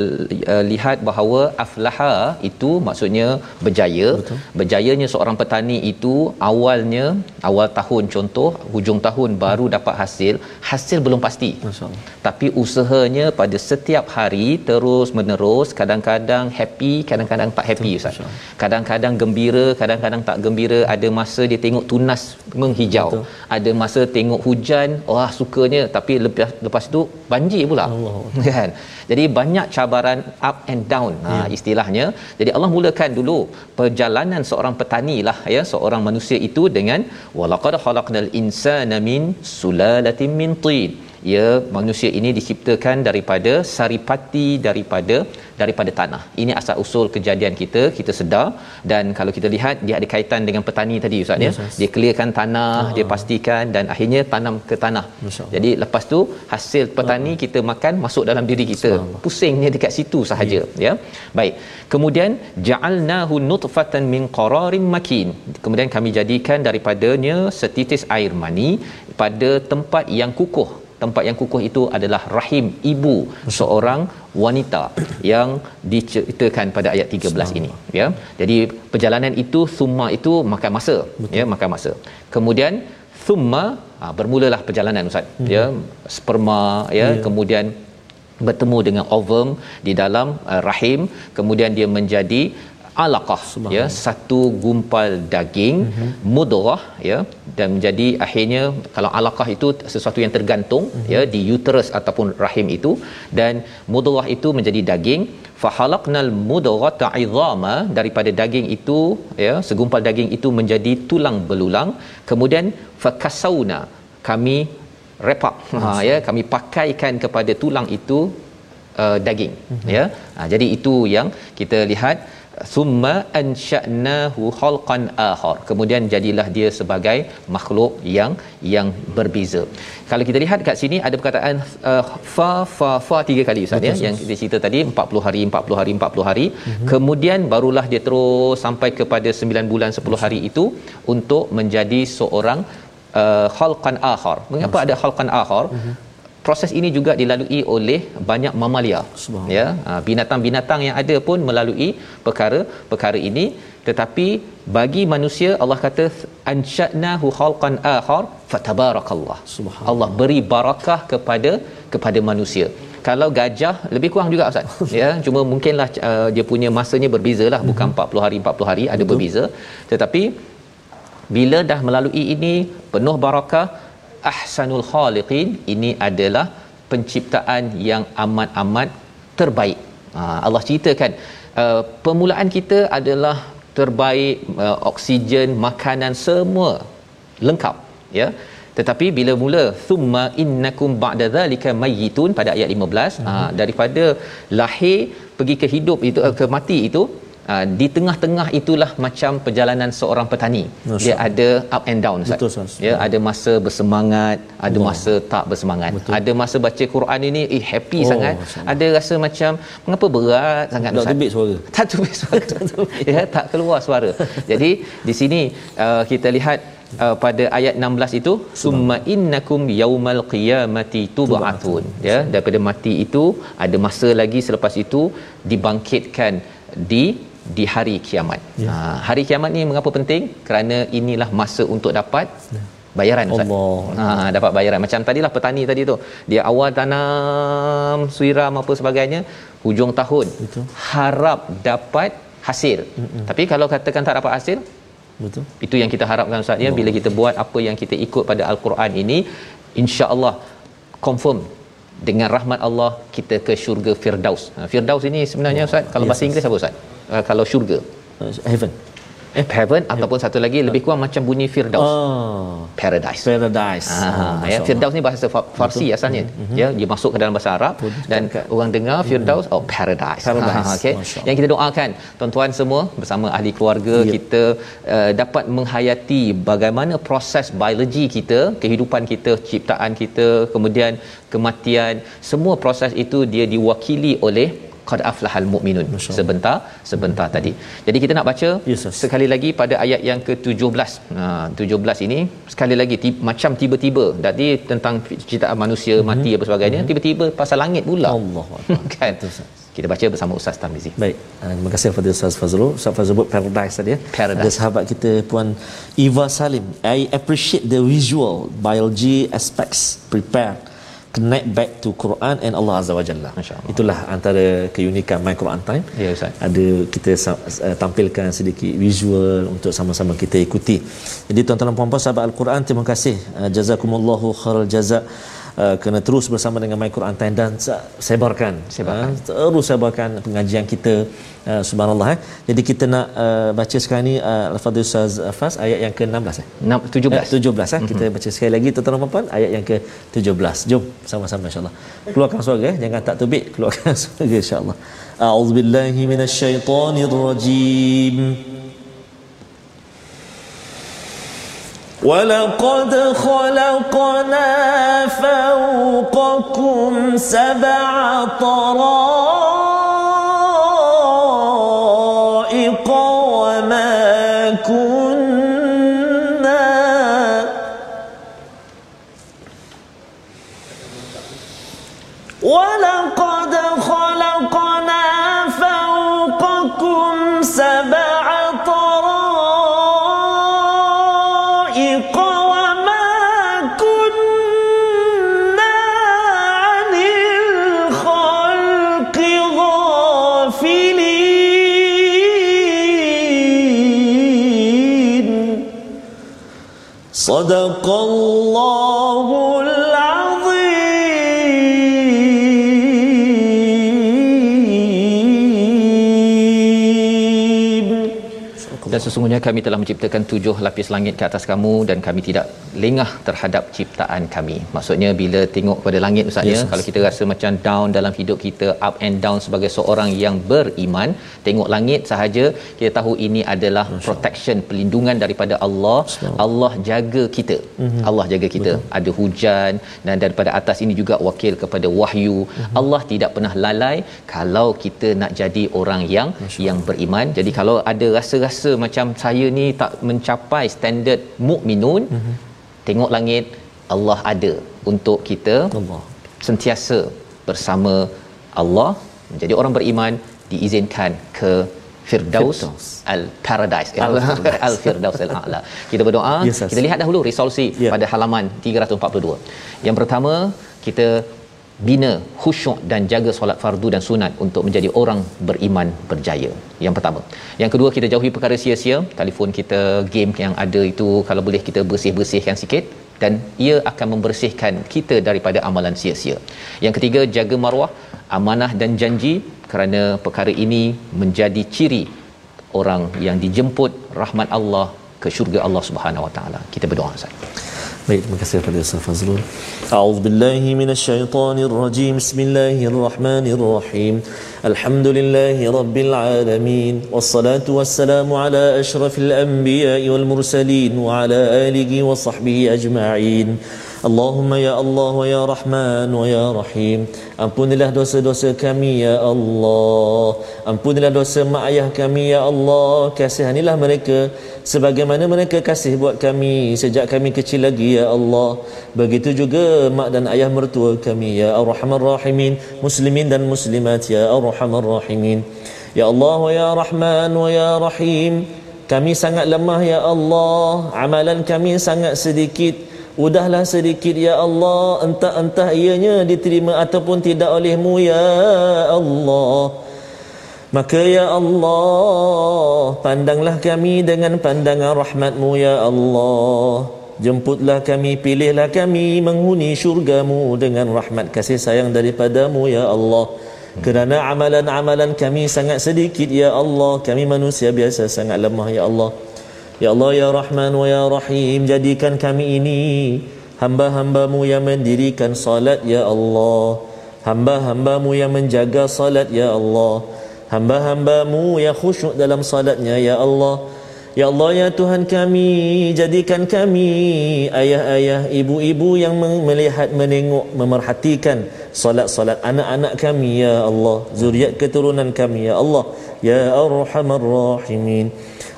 uh, lihat bahawa aflaha itu maksudnya berjaya. Betul. Berjayanya seorang petani itu awalnya awal tahun contoh hujung tahun baru dapat hasil, hasil belum pasti. Masya-Allah. Tapi usahanya pada setiap hari terus menerus kadang-kadang happy kadang-kadang tak happy ustaz. kadang-kadang gembira kadang-kadang tak gembira ada masa dia tengok tunas menghijau. Betul. ada masa tengok hujan wah sukanya. Tapi lepas lepas tu banjir pula. Allah. [LAUGHS] kan? Jadi banyak cabaran up and down. Ha istilahnya. Jadi Allah mulakan dulu perjalanan seorang petani lah ya. Seorang manusia itu dengan walaqad khalaqnal insana min sulalatin min tin ya manusia ini diciptakan daripada saripati daripada daripada tanah. Ini asal usul kejadian kita kita sedar. Dan kalau kita lihat dia ada kaitan dengan petani tadi ustaz ya. Yes, dia clearkan tanah dia pastikan dan akhirnya tanam ke tanah. Jadi lepas tu hasil petani kita makan masuk dalam diri kita. Pusingnya dekat situ sahaja ya. Baik. Kemudian ja'alnahu nutfatan min qararin makin. Kemudian kami jadikan daripadanya setitis air mani pada tempat yang kukuh tempat yang kukuh itu adalah rahim ibu seorang wanita yang diceritakan pada ayat 13 ini ya jadi perjalanan itu summa itu makan masa Betul. ya makan masa kemudian thumma ha, bermulalah perjalanan ustaz hmm. ya sperma ya yeah. kemudian bertemu dengan ovum di dalam uh, rahim kemudian dia menjadi alaqah ya satu gumpal daging mm-hmm. mudrah ya dan menjadi akhirnya kalau alaqah itu sesuatu yang tergantung mm-hmm. ya di uterus ataupun rahim itu dan mudrah itu menjadi daging fahalaqnal mudrata idhama daripada daging itu ya segumpal daging itu menjadi tulang belulang kemudian fakasauna kami up [LAUGHS] ha ya kami pakaikan kepada tulang itu uh, daging mm-hmm. ya ha, jadi itu yang kita lihat summa ansha'nahu khalqan akhar. Kemudian jadilah dia sebagai makhluk yang yang berbeza. Kalau kita lihat kat sini ada perkataan uh, fa fa fa tiga kali ustaz ya yang kita cerita tadi 40 hari 40 hari 40 hari. Mm-hmm. kemudian barulah dia terus sampai kepada 9 bulan 10 hari itu untuk menjadi seorang uh, khalqan akhar. Mengapa ada khalqan akhar? Mm-hmm proses ini juga dilalui oleh banyak mamalia. Ya ha, binatang-binatang yang ada pun melalui perkara-perkara ini. Tetapi bagi manusia Allah kata ansha'nahu khalqan akhar fatabarakallah. Allah beri barakah kepada kepada manusia. Kalau gajah lebih kurang juga ustaz. Ya cuma mungkinlah uh, dia punya masanya berbezalah bukan 40 hari 40 hari ada Betul. berbeza. Tetapi bila dah melalui ini penuh barakah ahsanul khaliqin ini adalah penciptaan yang amat-amat terbaik. Ha, Allah ceritakan uh, permulaan kita adalah terbaik uh, oksigen, makanan semua lengkap ya. Tetapi bila mula thumma innakum ba'da dhalika mayyitun pada ayat 15 uh-huh. ha, daripada lahir pergi ke hidup itu uh, ke mati itu Uh, di tengah-tengah itulah macam perjalanan seorang petani. Masya Dia ada up and down Ustaz. Betul, Ustaz. Ya, ada masa bersemangat, ada Allah. masa tak bersemangat. Betul. Ada masa baca Quran ini eh happy Oh, sangat. Masya Ada rasa macam mengapa berat sangat Tak tebik suara. [LAUGHS] Tak tebik [LAUGHS] suara. ya, tak keluar suara. Jadi di sini uh, kita lihat Uh, pada ayat 16 itu summa innakum yaumal qiyamati tub'atun ya daripada mati itu ada masa lagi selepas itu dibangkitkan di di hari kiamat. Ya. Ha, hari kiamat ni mengapa penting? Kerana inilah masa untuk dapat bayaran Ustaz. Allah. Ha dapat bayaran. Macam tadilah petani tadi tu. Dia awal tanam, siram apa sebagainya, hujung tahun Betul. harap dapat hasil. Mm-mm. Tapi kalau katakan tak dapat hasil, Betul. itu yang kita harapkan Ustaz ya bila kita buat apa yang kita ikut pada al-Quran ini insya-Allah confirm dengan rahmat Allah kita ke syurga Firdaus. Ha, Firdaus ini sebenarnya Ustaz kalau Yes, bahasa Inggeris apa Ustaz? Uh, kalau syurga. Uh, heaven. eh heaven ataupun satu lagi lebih kurang macam bunyi firdaus Oh, paradise paradise. Ah, Oh, ya. Firdaus ni bahasa Fa- Farsi asalnya. Mhm. Ya, dia masuk ke dalam bahasa Arab dan orang dengar Firdaus oh paradise. Paradise. Ha, okey. Yang kita doakan tuan-tuan semua bersama ahli keluarga Ya. kita uh, dapat menghayati bagaimana proses biologi kita, kehidupan kita, ciptaan kita, kemudian kematian, semua proses itu dia diwakili oleh qad aflahal mu'minun Allah. sebentar sebentar tadi. Jadi kita nak baca Yes, sekali lagi pada ayat yang ke-17. Ha 17 ini sekali lagi ti- macam tiba-tiba tadi tentang ciptaan manusia mm-hmm. mati apa sebagainya mm-hmm. tiba-tiba pasal langit pula. Akbar. [LAUGHS] kan. Betul. Kita baca bersama Ustaz Tarmizi. Baik, uh, terima kasih kepada Ustaz Fazrul. Ustaz Fazrul sebut paradise tadi ya. Paradise. Ada sahabat kita Puan Eva Salim. I appreciate the visual biology aspects prepare connect back to Quran and Allah Azza wa Jalla. Itulah antara keunikan My Quran Time. Ya, Ustaz. Ada kita uh, tampilkan sedikit visual untuk sama-sama kita ikuti. Jadi tuan-tuan dan puan-puan sahabat Al-Quran terima kasih. Uh, jazakumullahu khairal jazak. Uh, kena terus bersama dengan My Quran Time dan sebarkan Sebarkan. Uh, terus sebarkan pengajian kita uh, subhanallah eh. jadi kita nak uh, baca sekarang ni uh, Al-Fadhil Ustaz Fas ayat yang ke-16 eh Enam- 17. Eh, 17 eh. Kita baca sekali lagi tuan-tuan dan puan ayat yang ke-17. Jom sama-sama insya-Allah. Keluarkan suara eh. jangan tak tubik, [LAUGHS] keluarkan suara insya-Allah. A'udzubillahi minasyaitonirrajim. ولقد خلقنا فوقكم سبع طرائق. صدق الله sesungguhnya kami telah menciptakan tujuh lapis langit ke atas kamu dan kami tidak lengah terhadap ciptaan kami. Maksudnya bila tengok pada langit Ustaz ya, Yes, kalau kita rasa macam down dalam hidup kita, up and down sebagai seorang yang beriman, tengok langit sahaja kita tahu ini adalah protection, pelindungan daripada Allah. Allah jaga kita. Mhm. Allah jaga kita. Ada hujan dan daripada atas ini juga wakil kepada wahyu. Mhm. Allah tidak pernah lalai kalau kita nak jadi orang yang yang beriman. Jadi kalau ada rasa-rasa macam saya ni tak mencapai standard mukminun, Mhm. tengok langit Allah ada untuk kita Allah. sentiasa bersama Allah menjadi orang beriman diizinkan ke Firdaus, Firdaus. al paradise [LAUGHS] Al-Firdaus. al firdaus al a'la kita berdoa Yes, kita lihat dahulu resolusi Ya. pada halaman 342 yang pertama kita bina khusyuk dan jaga solat fardu dan sunat untuk menjadi orang beriman berjaya. Yang pertama. Yang kedua kita jauhi perkara sia-sia, telefon kita, game yang ada itu kalau boleh kita bersih-bersihkan sikit dan ia akan membersihkan kita daripada amalan sia-sia. Yang ketiga jaga maruah, amanah dan janji kerana perkara ini menjadi ciri orang yang dijemput rahmat Allah ke syurga Allah Subhanahu Wa Taala. Kita berdoa Ustaz. Baik, terima kasih kepada Ustaz Fazrul. A'udzubillahi minasyaitonirrajim. Bismillahirrahmanirrahim. Alhamdulillahi rabbil alamin. Wassalatu wassalamu ala asyrafil anbiya'i wal mursalin wa ala alihi wa sahbihi ajma'in. Allahumma ya Allah wa ya Rahman wa ya Rahim. Ampunilah dosa-dosa kami ya Allah. Ampunilah dosa mak ayah kami ya Allah. Kasihanilah mereka sebagaimana mereka kasih buat kami sejak kami kecil lagi ya Allah. Begitu juga mak dan ayah mertua kami ya Arhamar Rahimin, muslimin dan muslimat ya Arhamar Rahimin. Ya Allah wa ya Rahman wa ya Rahim. Kami sangat lemah ya Allah. Amalan kami sangat sedikit. Udahlah sedikit ya Allah. Entah-entah ianya diterima ataupun tidak olehmu ya Allah. Maka ya Allah Pandanglah kami dengan pandangan rahmatmu ya Allah. Jemputlah kami, pilihlah kami Menghuni syurgamu dengan rahmat kasih sayang daripadamu ya Allah. Kerana amalan-amalan kami sangat sedikit ya Allah. Kami manusia biasa sangat lemah ya Allah ya Allah ya Rahman wa ya Rahim jadikan kami ini hamba-hambamu yang mendirikan salat ya Allah. Hamba-hambamu yang menjaga salat ya Allah. Hamba-hambamu yang khusyuk dalam salatnya ya Allah. Ya Allah ya Tuhan kami jadikan kami ayah-ayah ibu-ibu yang melihat menengok memerhatikan solat-solat anak-anak kami ya Allah. Zuriat keturunan kami ya Allah. Ya arhamar rahimin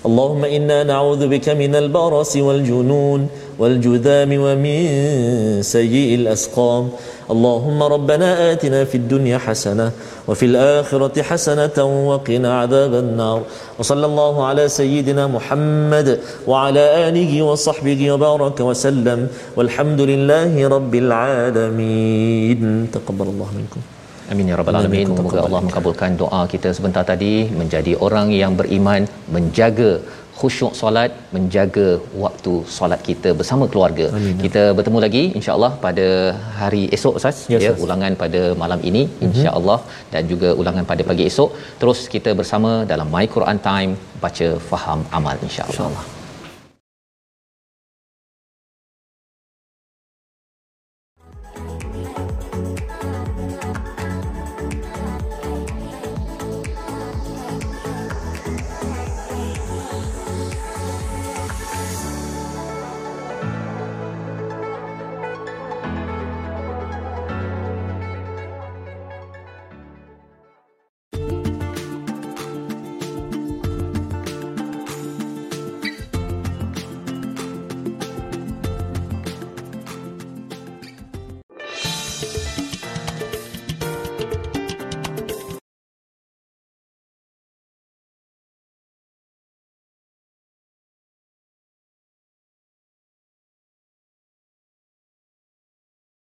Bika minal barasi wal junun wal judhami wa min sayyi'il asqam اللهم ربنا آتنا في الدنيا حسنة وفي الآخرة حسنة وقنا عذاب النار. وصلى الله على سيدنا محمد وعلى آله وصحبه وبارك وسلم. والحمد لله رب العالمين. تقبل الله منكم. Amin ya rabbal alamin. Semoga Allah mengabulkan doa kita sebentar tadi menjadi orang yang beriman, menjaga khusyuk solat menjaga waktu solat kita bersama keluarga. Amin. Kita bertemu lagi insya-Allah pada hari esok Ustaz ya, ya ulangan pada malam ini mhm. insya-Allah mm-hmm. dan juga ulangan pada pagi esok. Terus kita bersama dalam My Quran Time baca faham amal insya-Allah. Insya